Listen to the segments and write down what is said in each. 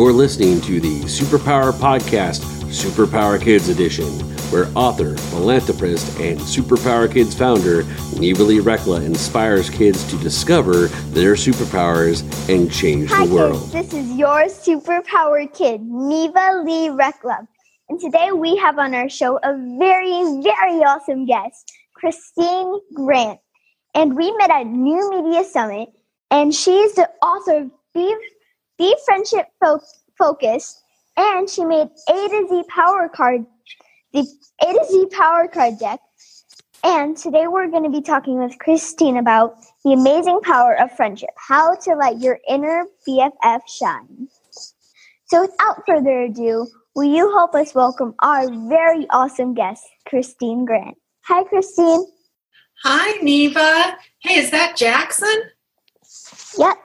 You're listening to the Superpower Podcast, Superpower Kids Edition, where author, philanthropist, and Superpower Kids founder Neva Lee Recla inspires kids to discover their superpowers and change Hi the world. kids, this is your superpower kid, Neva Lee Recla. And today we have on our show a very, very awesome guest, Christine Grant. And we met at New Media Summit, and she's the author of Be, Be Friendship Fo- Focused, and she made A to Z Power Card, the A to Z Power Card deck. And today we're going to be talking with Christine about the amazing power of friendship, how to let your inner BFF shine. So without further ado, will you help us welcome our very awesome guest, Christine Grant? Hi, Christine. Hi, Neva. Hey, is that Jackson? Yep.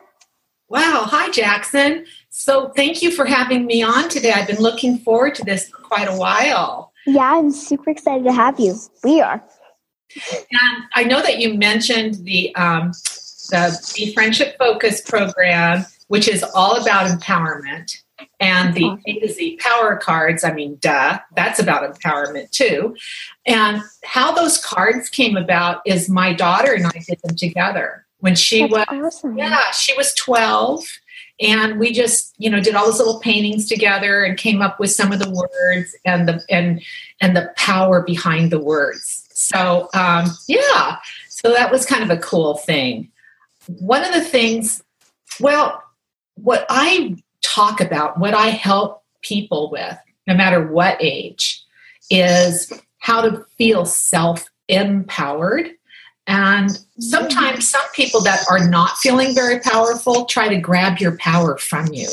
Wow. Hi, Jackson. So, thank you for having me on today. I've been looking forward to this for quite a while. Yeah, I'm super excited to have you. We are. And I know that you mentioned the um, the Be Friendship Focus program, which is all about empowerment, and the A to Z Power Cards. I mean, duh, that's about empowerment too. And how those cards came about is my daughter and I did them together when she That's was awesome. Yeah, she was 12. And we just, you know, did all those little paintings together and came up with some of the words and the and and the power behind the words. So um, yeah, so that was kind of a cool thing. One of the things, well, what I talk about, what I help people with, no matter what age, is how to feel self empowered and sometimes some people that are not feeling very powerful try to grab your power from you.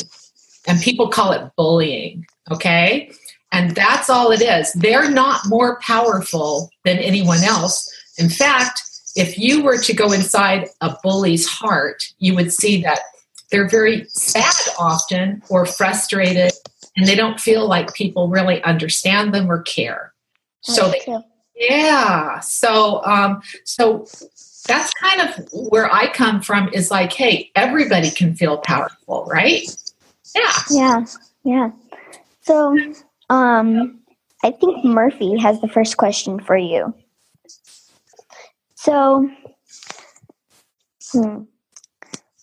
And people call it bullying, okay? And that's all it is. They're not more powerful than anyone else. In fact, if you were to go inside a bully's heart, you would see that they're very sad often or frustrated and they don't feel like people really understand them or care. So they. Yeah. So um so that's kind of where I come from is like, hey, everybody can feel powerful, right? Yeah. Yeah, yeah. So, um, I think Murphy has the first question for you. So, hmm,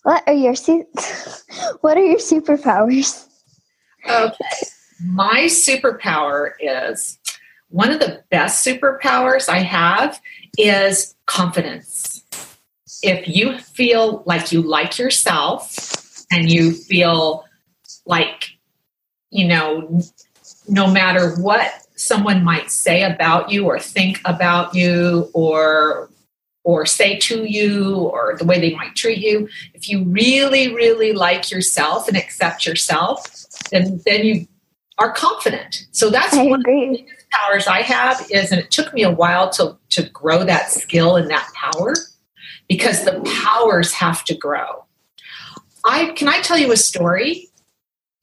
what are your su- what are your superpowers? Okay. My superpower is one of the best superpowers I have is confidence. If you feel like you like yourself and you feel like, you know, no matter what someone might say about you or think about you or or say to you or the way they might treat you if you really really like yourself and accept yourself then then you are confident so that's I one agree. Powers i have is and it took me a while to to grow that skill and that power because the powers have to grow i can i tell you a story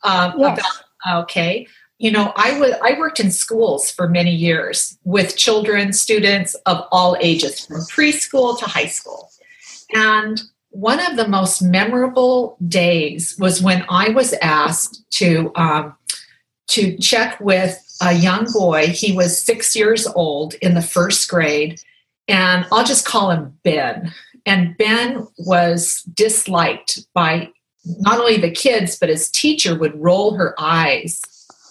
um, Yes. about okay you know i would i worked in schools for many years with children students of all ages from preschool to high school and one of the most memorable days was when i was asked to um, to check with a young boy he was six years old in the first grade and i'll just call him ben and ben was disliked by not only the kids but his teacher would roll her eyes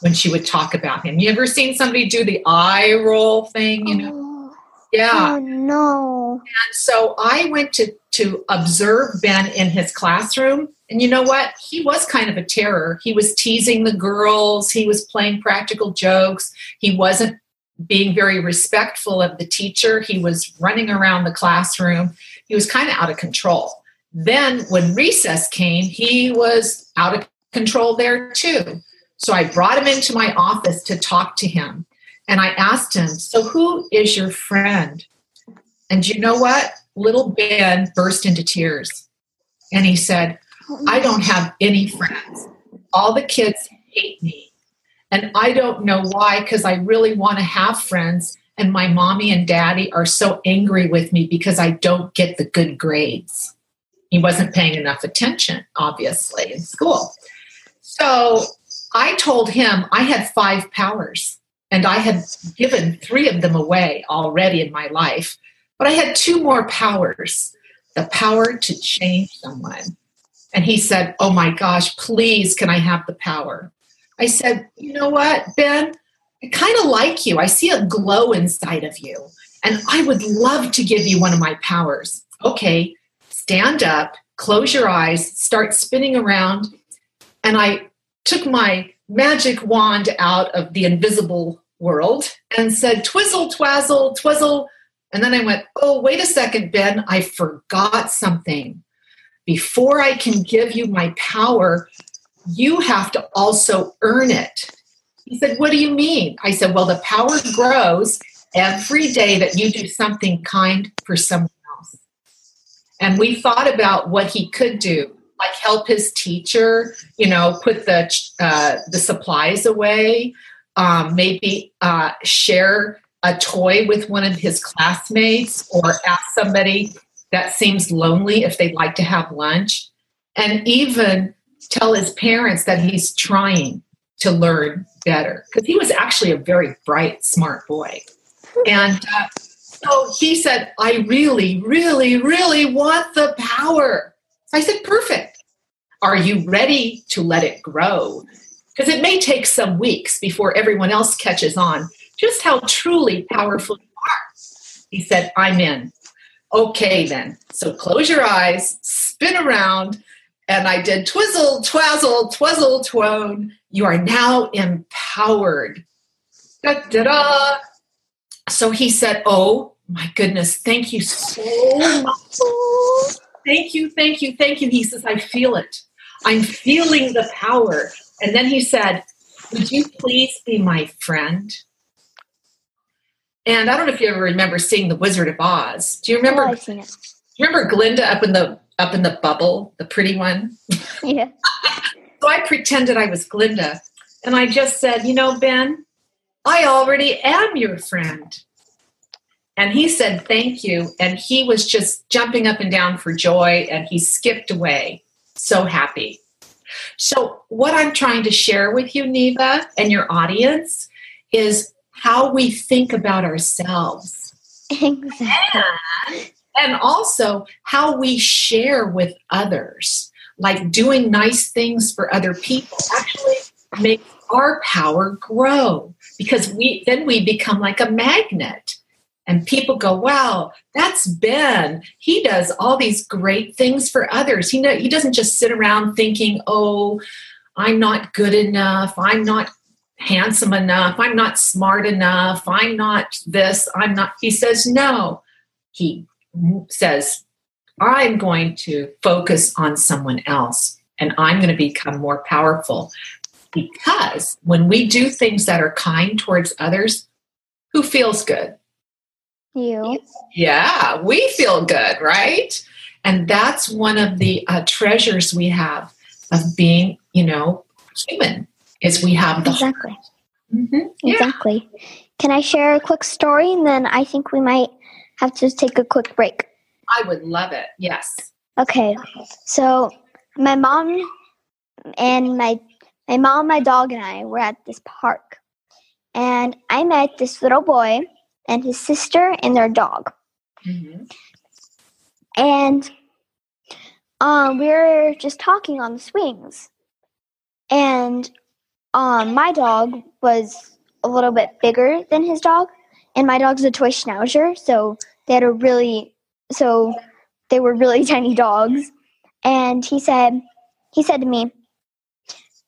when she would talk about him. You ever seen somebody do the eye roll thing? You know, Oh, yeah. oh no. And so I went to to observe Ben in his classroom, and you know what? He was kind of a terror. He was teasing the girls. He was playing practical jokes. He wasn't being very respectful of the teacher. He was running around the classroom. He was kind of out of control. Then when recess came, he was out of control there too. So I brought him into my office to talk to him. And I asked him, So who is your friend? And you know what? Little Ben burst into tears. And he said, I don't have any friends. All the kids hate me. And I don't know why, because I really want to have friends. And my mommy and daddy are so angry with me because I don't get the good grades. He wasn't paying enough attention, obviously, in school. So I told him I had five powers and I had given three of them away already in my life, but I had two more powers the power to change someone. And he said, Oh my gosh, please, can I have the power? I said, You know what, Ben? I kind of like you. I see a glow inside of you, and I would love to give you one of my powers. Okay, stand up, close your eyes, start spinning around. And I took my magic wand out of the invisible world and said, Twizzle, twazzle, twizzle. And then I went, Oh, wait a second, Ben, I forgot something. Before I can give you my power, you have to also earn it. He said, What do you mean? I said, Well, the power grows every day that you do something kind for someone else. And we thought about what he could do, like help his teacher, you know, put the uh, the supplies away, um, maybe uh, share a toy with one of his classmates, or ask somebody that seems lonely if they'd like to have lunch, and even tell his parents that he's trying to learn better because he was actually a very bright, smart boy. And uh, so he said, I really, really, really want the power. I said, perfect. Are you ready to let it grow? Because it may take some weeks before everyone else catches on just how truly powerful you are. He said, I'm in. Okay, then. So close your eyes, spin around, and I did twizzle, twazzle, twizzle, twone. You are now empowered. Da, da, da. So he said, Oh my goodness, thank you so much. Thank you, thank you, thank you. He says, I feel it. I'm feeling the power. And then he said, Would you please be my friend? And I don't know if you ever remember seeing The Wizard of Oz. Do you remember? Oh, I've seen it. Do you remember Glinda up in the up in the bubble, the pretty one? Yeah. So I pretended I was Glinda. And I just said, you know, Ben, I already am your friend. And he said, thank you. And he was just jumping up and down for joy and he skipped away. So happy. So, what I'm trying to share with you, Neva, and your audience is how we think about ourselves. Exactly. and, and also how we share with others. Like doing nice things for other people actually makes our power grow because we then we become like a magnet. And people go wow that's ben. He does all these great things for others. He know, he doesn't just sit around thinking oh i'm not good enough. I'm not handsome enough i'm not smart enough i'm not this i'm not he says no he says I'm going to focus on someone else and I'm going to become more powerful. Because when we do things that are kind towards others, who feels good? You. Yeah, we feel good, right? And that's one of the uh, treasures we have of being, you know, human is we have the Exactly. Mhm. Yeah. Exactly. Can I share a quick story and then I think we might have to take a quick break. I would love it. Yes. Okay. So my mom and my my mom, my dog and I were at this park. And I met this little boy and his sister and their dog. Mhm. And um we were just talking on the swings. And um my dog was a little bit bigger than his dog and my dog's a toy schnauzer, so they had a really so they were really tiny dogs. And he said he said to me,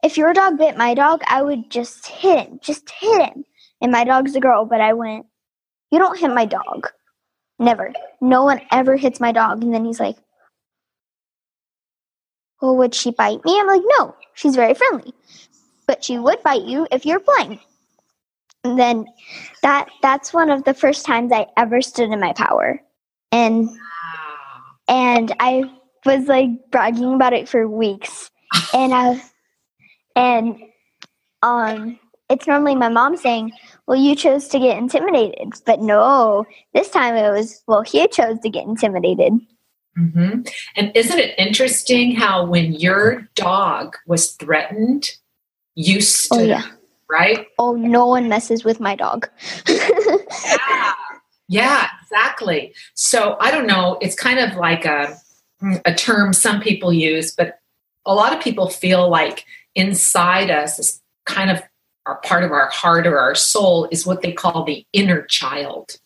if your dog bit my dog, I would just hit him, just hit him. And my dog's a girl, but I went, You don't hit my dog. Never. No one ever hits my dog. And then he's like, Well, would she bite me? I'm like, No, she's very friendly. But she would bite you if you're playing. And then that that's one of the first times I ever stood in my power. And and I was like bragging about it for weeks. And I and um it's normally my mom saying, Well, you chose to get intimidated. But no, this time it was, Well, he chose to get intimidated. Mm-hmm. And isn't it interesting how when your dog was threatened you stood Oh yeah. right? Oh, no one messes with my dog. Yeah. Yeah, exactly. So I don't know. It's kind of like a, a term some people use, but a lot of people feel like inside us, this kind of our part of our heart or our soul is what they call the inner child.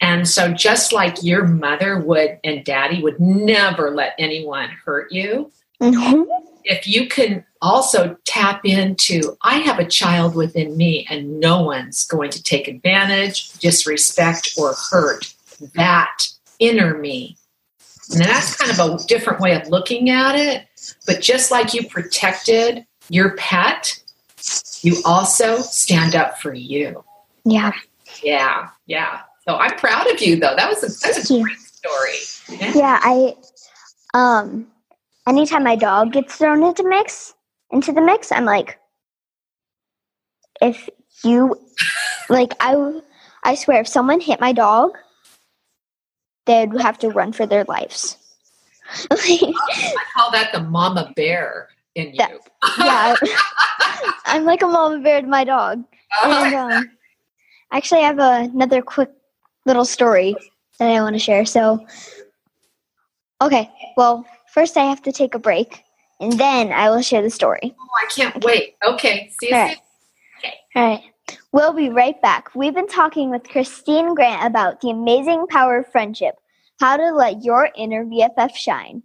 And so, just like your mother would and daddy would never let anyone hurt you, Mhm. if you can also tap into i have a child within me and no one's going to take advantage disrespect or hurt that inner me and that's kind of a different way of looking at it but just like you protected your pet you also stand up for you yeah. yeah yeah so i'm proud of you though that was a, a great story yeah. Yeah, I um anytime my dog gets thrown into mix into the mix, I'm like if you like I I swear if someone hit my dog, they'd have to run for their lives. i call that the mama bear in you That- yeah. I'm like a mama bear to my dog. And um actually I have another quick little story that I want to share. So okay, well, first I have to take a break and then I will share the story. Oh, I can't wait. Okay. See you All right. soon. All right. We'll be right back. We've been talking with Christine Grant about the amazing power of friendship, how to let your inner BFF shine.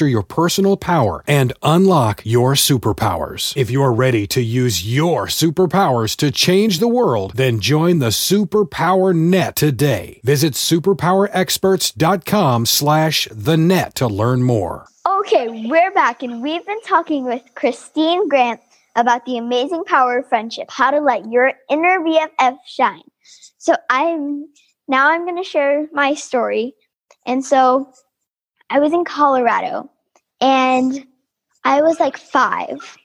your personal power and unlock your superpowers. If you're ready to use your superpowers to change the world, then join the Superpower Net today. Visit superpowerexperts.com slash the net to learn more. Okay, we're back and we've been talking with Christine Grant about the amazing power of friendship, how to let your inner BFF shine. So I'm now I'm going to share my story. And so I was in Colorado and I was like 5.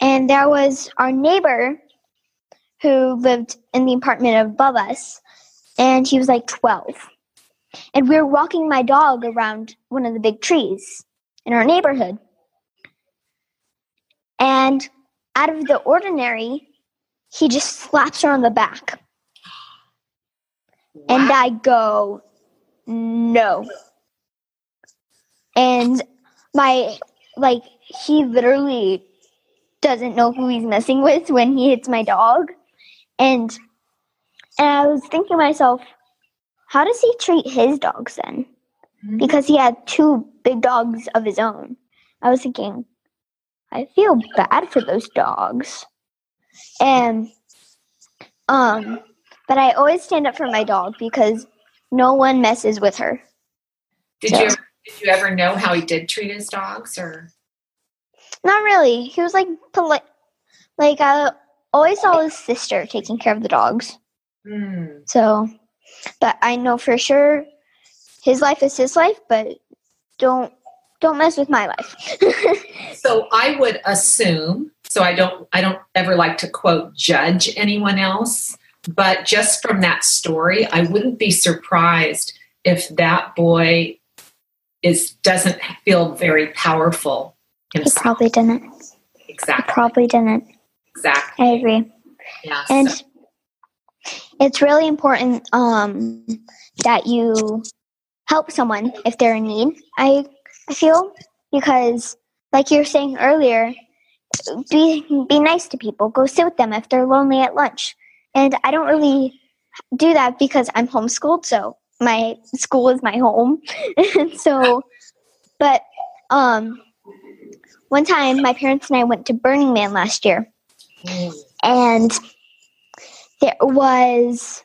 And there was our neighbor who lived in the apartment above us and he was like 12 and we were walking my dog around one of the big trees in our neighborhood. And out of the ordinary, he just slaps her on the back. And I go, no. And my, like, he literally doesn't know who he's messing with when he hits my dog. And, and I was thinking to myself, how does he treat his dogs then? Mhm. Because he had two big dogs of his own. I was thinking, I feel bad for those dogs. And um but I always stand up for my dog because no one messes with her. Did So- you did you ever know how he did treat his dogs or Not really. He was like polite like I always saw his sister taking care of the dogs. Hmm. So but I know for sure his life is his life, but don't don't mess with my life. So I would assume, so I don't I don't ever like to quote judge anyone else, but just from that story, I wouldn't be surprised if that boy is doesn't feel very powerful he himself. probably didn't. He Exactly. probably didn't. Exactly. I agree. Yeah. And so- it's really important um, that you help someone if they're in need. I I feel because, like you were saying earlier, be be nice to people. Go sit with them if they're lonely at lunch. And I don't really do that because I'm homeschooled, so my school is my home. and so, but um, one time my parents and I went to Burning Man last year, and there was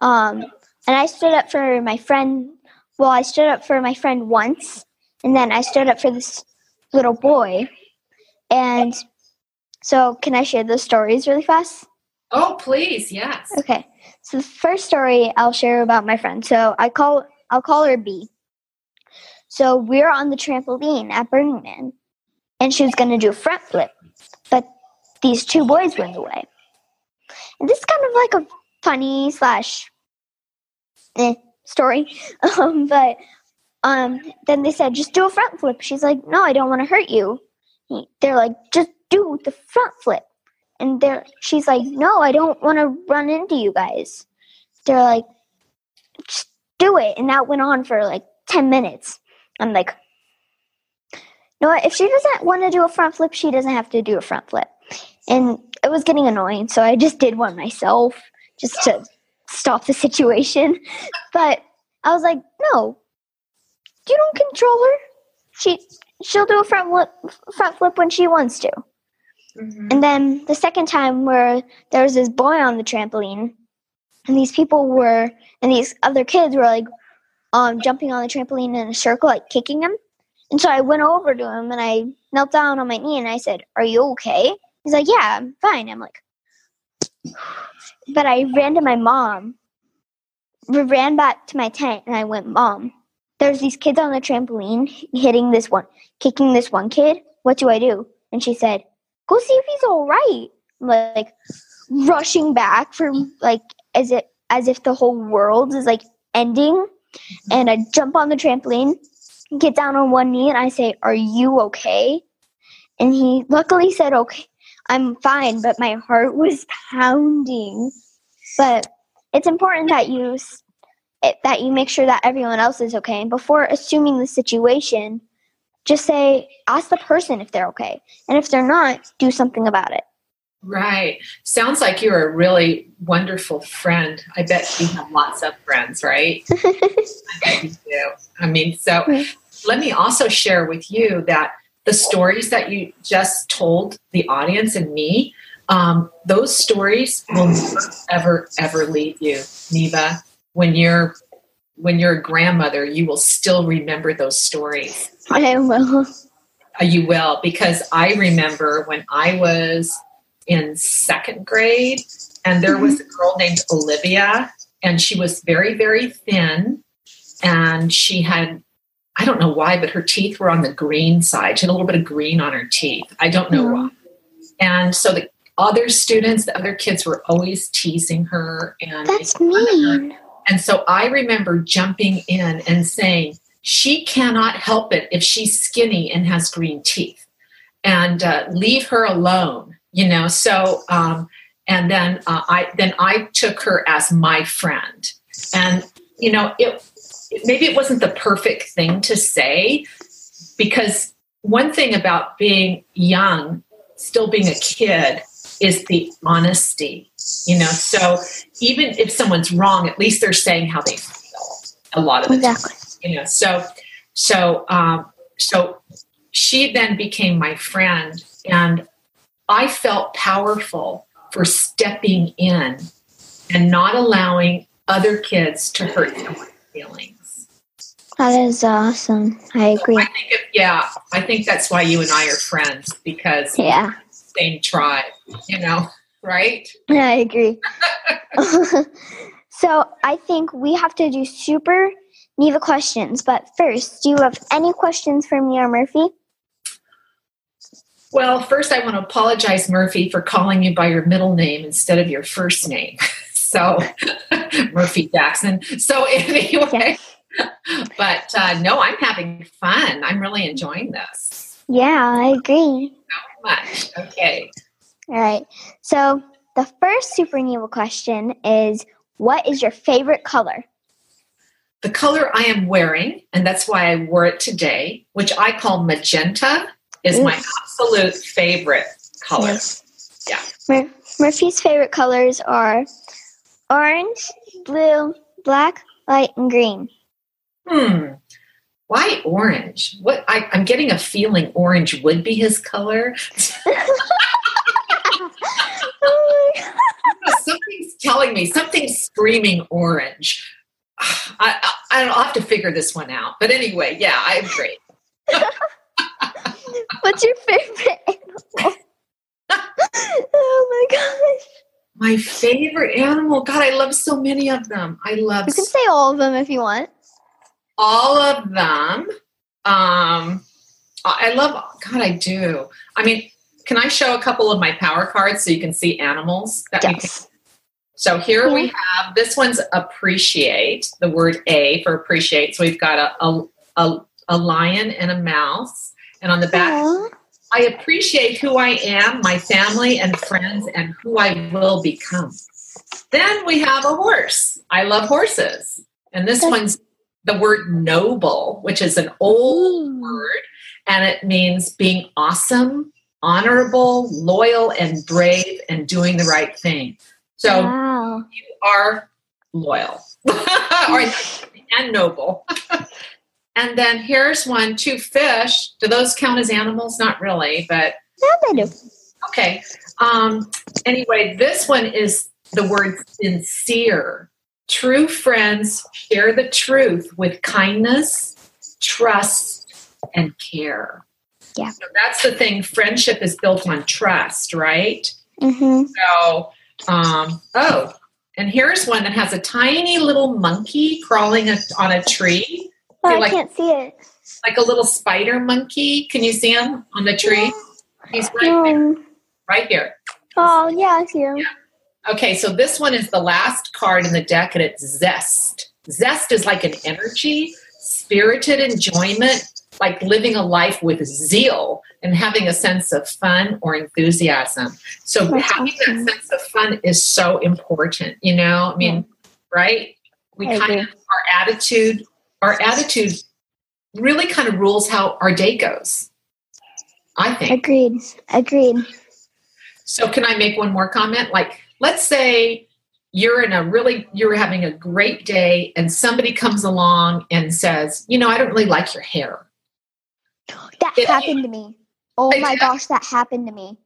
um and I stood up for my friend well I stood up for my friend once and then I stood up for this little boy and So, can I share the stories really fast? Oh, please, yes. Okay. So the first story I'll share about my friend. So I call I'll call her B. So we are on the trampoline at Burning Man, and she was going to do a front flip, but these two boys were in the way. And this is kind of like a funny slash eh, story, um, but um, then they said just do a front flip. She's like, no, I don't want to hurt you. They're like, just do the front flip. And they're, she's like, no, I don't want to run into you guys. They're like, just do it. And that went on for like 10 minutes. I'm like, no, if she doesn't want to do a front flip, she doesn't have to do a front flip. And it was getting annoying, so I just did one myself just to stop the situation. But I was like, no, you don't control her. She she'll do a front flip front flip when she wants to. Mm-hmm. And then the second time where there was this boy on the trampoline, and these people were, and these other kids were like, um, jumping on the trampoline in a circle, like kicking him. And so I went over to him and I knelt down on my knee and I said, "Are you okay?" He's like, "Yeah, I'm fine." I'm like, but I ran to my mom. We ran back to my tent and I went, "Mom, there's these kids on the trampoline hitting this one, kicking this one kid. What do I do?" And she said, go see if he's all right. Like rushing back from like as if as if the whole world is like ending. And I jump on the trampoline, get down on one knee, and I say, "Are you okay?" And he luckily said, "Okay, I'm fine," but my heart was pounding. But it's important that you that you make sure that everyone else is okay. And before assuming the situation, just say ask the person if they're okay and if they're not do something about it. Right. Sounds like you're a really wonderful friend. I bet you have lots of friends right? I bet you do. I mean so let me also share with you that the stories that you just told the audience and me um, those stories will never ever ever leave you neva when you're when you're a grandmother you will still remember those stories I will. Uh, you will, because I remember when I was in second grade, and there was a girl named Olivia, and she was very, very thin, and she had I don't know why, but her teeth were on the green side. She had a little bit of green on her teeth. I don't know mm-hmm. why. And so the other students, the other kids were always teasing her and That's mean. And so I remember jumping in and saying, she cannot help it if she's skinny and has green teeth and uh, leave her alone you know? So um, and then uh, i then i took her as my friend. And you know it maybe it wasn't the perfect thing to say because one thing about being young still being a kid is the honesty you know? So even if someone's wrong at least they're saying how they feel a lot of the exactly. time you know? So so um, so she then became my friend and i felt powerful for stepping in and not allowing other kids to hurt someone's feelings. That is awesome. I agree I think yeah i think that's why you and i are friends because yeah same tribe you know right yeah i agree so i think we have to do super Neva questions. But first, do you have any questions for me or Murphy? Well, first, I want to apologize, Murphy, for calling you by your middle name instead of your first name. So, Murphy Jackson. So, anyway, but uh, no, I'm having fun. I'm really enjoying this. Yeah, I agree. So much. Okay. All right. So, the first Super Neva question is What is your favorite color? The color I am wearing, and that's why I wore it today, which I call magenta, is my absolute favorite color. Yes. Yeah. Mur- Murphy's favorite colors are orange, blue, black, light, and green. Hmm. Why orange? What I, I'm getting a feeling orange would be his color. something's telling me, something's screaming orange. I, I, will have to figure this one out. But anyway, yeah, I agree. What's your favorite animal? oh my gosh. My favorite animal. God, I love so many of them. I love You can say all of them if you want. All of them. Um, I love. God, I do. I mean, can I show a couple of my power cards so you can see animals? That we Yes. so here we have this one's appreciate. The word A for appreciate. So we've got a a, a, a lion and a mouse, and on the back Aw. I appreciate who I am, my family and friends, and who I will become. Then we have a horse. I love horses. And this That's- one's the word noble, which is an old word, and it means being awesome, honorable, loyal, and brave, and doing the right thing. So wow. you are loyal and noble. and then here's one two fish. Do those count as animals? Not really, but Yeah, they do. Okay. Um, anyway, this one is the word sincere. True friends share the truth with kindness, trust, and care. Yeah. So that's the thing. Friendship is built on trust, right? Mm-hmm. So, um, oh, and here's one that has a tiny little monkey crawling a, on a tree, Oh, Feel I like- can't see it. like a little spider monkey. Can you see him on the tree? He's right there, Um, right here. oh, yeah, I see him. Okay, so this one is the last card in the deck, and it's zest. Zest is like an energy, spirited enjoyment, like living a life with zeal and having a sense of fun or enthusiasm. So That's having awesome. that sense of fun is so important. You know, I mean, right? We I kind agree. of our attitude, our attitude really kind of rules how our day goes. I think. Agreed. Agreed. So can I make one more comment? Like, let's say you're in a really you're having a great day and somebody comes along and says, "You know, I don't really like your hair." That It- happened to me. Oh They my gosh, that happened to me.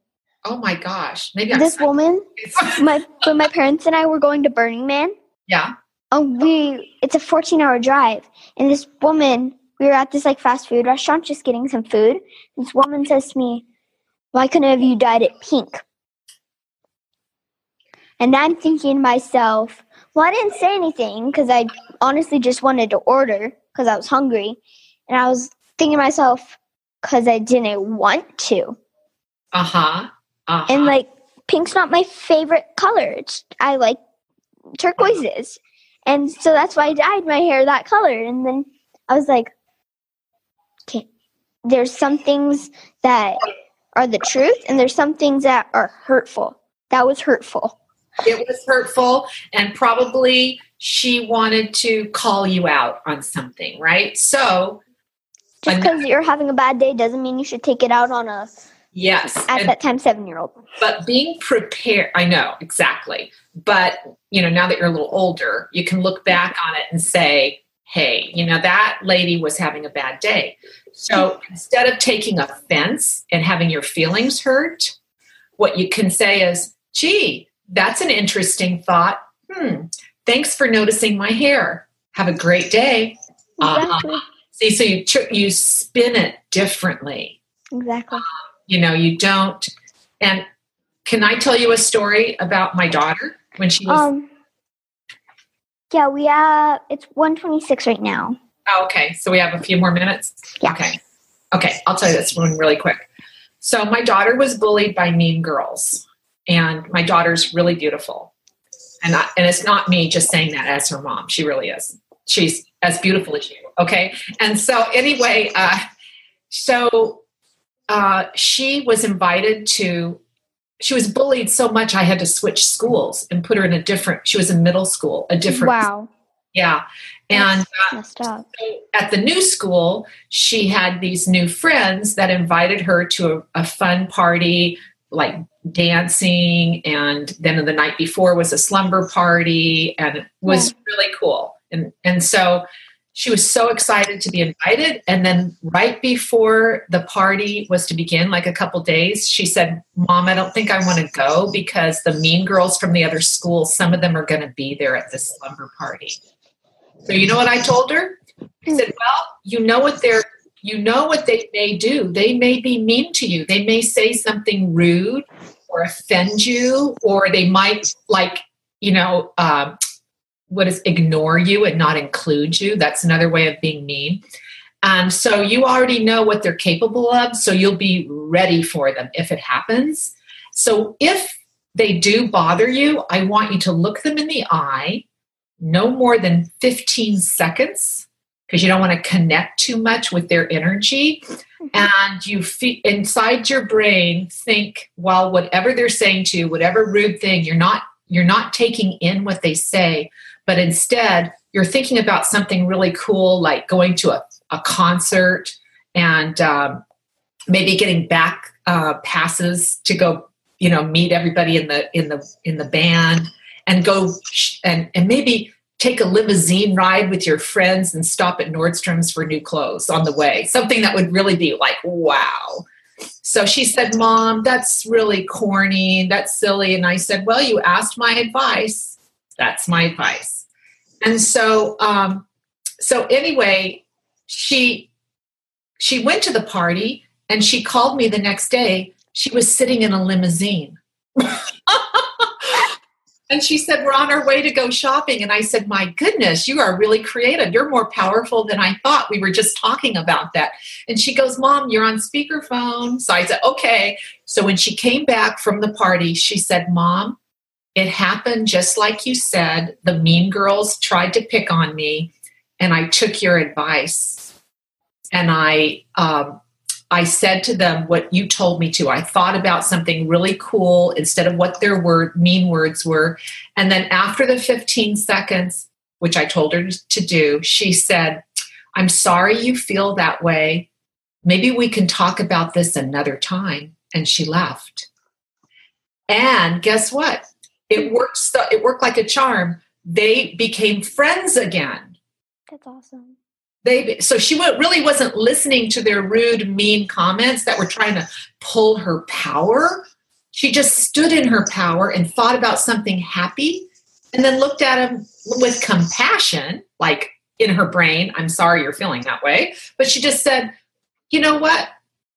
Oh my gosh. Maybe I'm This woman, my when my parents and I were going to Burning Man, Yeah. oh we it's a 14 hour drive and this woman we were at this like fast food restaurant just getting some food this woman says to me why couldn't have you dyed it pink and i'm thinking to myself well i didn't say anything because i honestly just wanted to order because i was hungry and i was thinking to myself because i didn't want to Uh-huh. Uh-huh. and like pink's not my favorite color. It's, I like turquoises, and so that's why I dyed my hair that color. And then I was like, okay, there's some things that are the truth, and there's some things that are hurtful. That was hurtful. It was hurtful and probably she wanted to call you out on something, right? So, Just because you're having a bad day doesn't mean you should take it out on us. yes. at and- that time seven year old. but being prepared i know exactly but you know now that you're a little older you can look back on it and say hey you know that lady was having a bad day so instead of taking offense and having your feelings hurt what you can say is gee that's an interesting thought hmm thanks for noticing my hair have a great day. Exactly. see so you tr- you spin it differently Exactly. you know you don't and can i tell you a story about my daughter when she was Um. Yeah, we have. It's one twenty six right now. oh, okay so we have a few more minutes Yeah. okay okay i'll tell you this one really quick so my daughter was bullied by mean girls and my daughter's really beautiful. And I, and it's not me just saying that as her mom. She really is. She's as beautiful as you okay? And so anyway uh so uh she was invited to she was bullied so much i had to switch schools and put her in a different she was in middle school a different Wow. yeah. And uh, so at the new school, she had these new friends that invited her to a, a fun party, like dancing, and then the night before was a slumber party, and it was really cool. And and so she was so excited to be invited. And then right before the party was to begin, like a couple days, she said, "Mom, I don't think I want to go because the mean girls from the other school, some of them are going to be there at this slumber party." So you know what I told her? I said, "Well, you know what they're you know what they may do. They may be mean to you. They may say something rude or offend you, or they might like, you know, um, what is ignore you and not include you. That's another way of being mean. And so you already know what they're capable of, so you'll be ready for them if it happens. So if they do bother you, I want you to look them in the eye no more than 15 seconds because you don't want to connect too much with their energy. Mm-hmm. And you feel inside your brain think, well, whatever they're saying to you, whatever rude thing, you're not you're not taking in what they say, but instead you're thinking about something really cool like going to a, a concert and um, maybe getting back uh, passes to go you know meet everybody in the in the in the band and go and and maybe take a limousine ride with your friends and stop at Nordstrom's for new clothes on the way. Something that would really be like, wow. So she said, Mom, that's really corny. That's silly. And I said, Well, you asked my advice. That's my advice. And so, um, so anyway, she she went to the party and she called me the next day she was sitting in a limousine. and she said, We're on our way to go shopping. And I said, My goodness, you are really creative. You're more powerful than I thought. We were just talking about that. And she goes, Mom, you're on speakerphone. So I said, Okay. So when she came back from the party, she said, Mom, it happened just like you said. The mean girls tried to pick on me, and I took your advice. And I um, I said to them what you told me to. I thought about something really cool instead of what their word mean words were. And then after the 15 seconds, which I told her to do, she said, I'm sorry you feel that way. Maybe we can talk about this another time. And she left. And guess what? It worked. It worked like a charm. They became friends again. That's awesome they so she really wasn't listening to their rude mean comments that were trying to pull her power. She just stood in her power and thought about something happy and then looked at him with compassion like in her brain i'm sorry you're feeling that way but she just said you know what?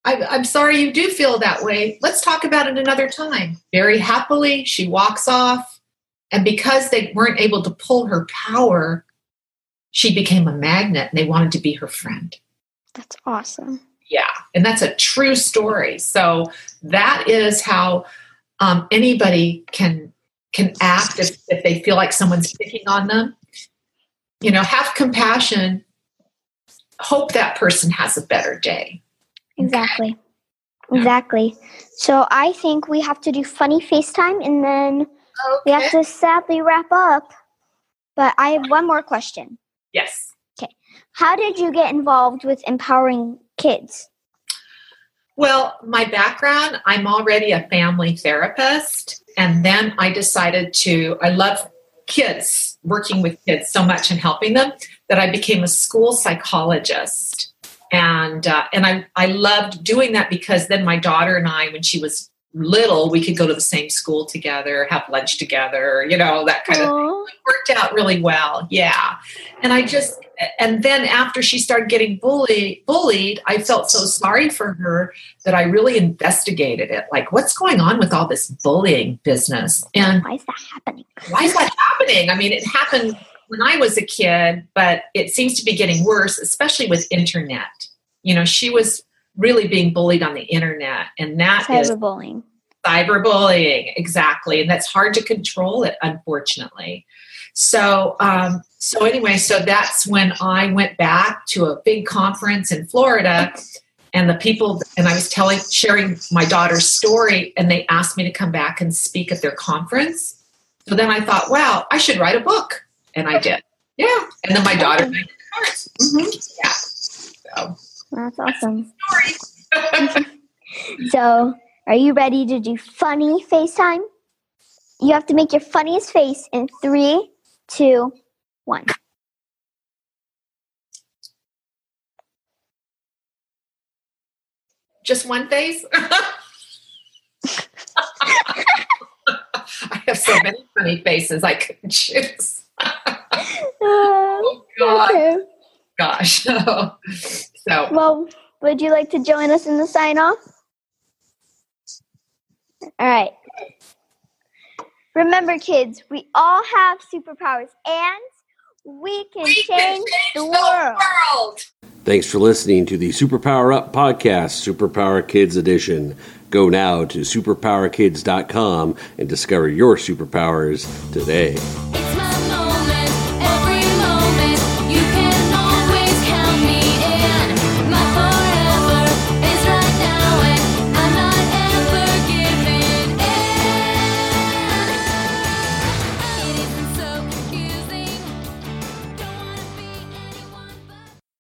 I, am sorry you do feel that way. Let's talk about it another time. Very happily she walks off and because they weren't able to pull her power she became a magnet and they wanted to be her friend. That's awesome. Yeah, and that's a true story. So that is how um, anybody can can act if, if they feel like someone's picking on them. You know, have compassion. Hope that person has a better day. Exactly. Exactly. So I think we have to do funny FaceTime and then okay. we have to sadly wrap up. But I have one more question. Yes. Okay. How did you get involved with empowering kids? Well, my background, I'm already a family therapist. And then I decided to, I love kids, working with kids so much and helping them, that I became a school psychologist. And, uh, and I, I loved doing that because then my daughter and I, when she was little, we could go to the same school together, have lunch together, you know, that kind Aww. of it worked out really well. Yeah. And I just and then after she started getting bullied bullied, I felt so sorry for her that I really investigated it. Like, what's going on with all this bullying business? And why is that happening? Why is that happening? I mean, it happened when I was a kid, but it seems to be getting worse, especially with internet. You know, she was really being bullied on the internet and that cyberbullying. is cyberbullying. Exactly and that's hard to control it unfortunately. So um, so anyway so that's when i went back to a big conference in florida and the people and i was telling sharing my daughter's story and they asked me to come back and speak at their conference. So then i thought wow i should write a book and i did. Yeah and then my daughter mm-hmm. yeah. So that's awesome. so, are you ready to do funny FaceTime? You have to make your funniest face in three, two, one. Just one face? I have so many funny faces I could choose. Uh, oh, God. Okay. Gosh. So, well, would you like to join us in the sign off? All right. Remember, kids, we all have superpowers and we can, We change, can change the world. world. Thanks for listening to the Superpower Up Podcast, Superpower Kids Edition. Go now to superpowerkids.com and discover your superpowers today.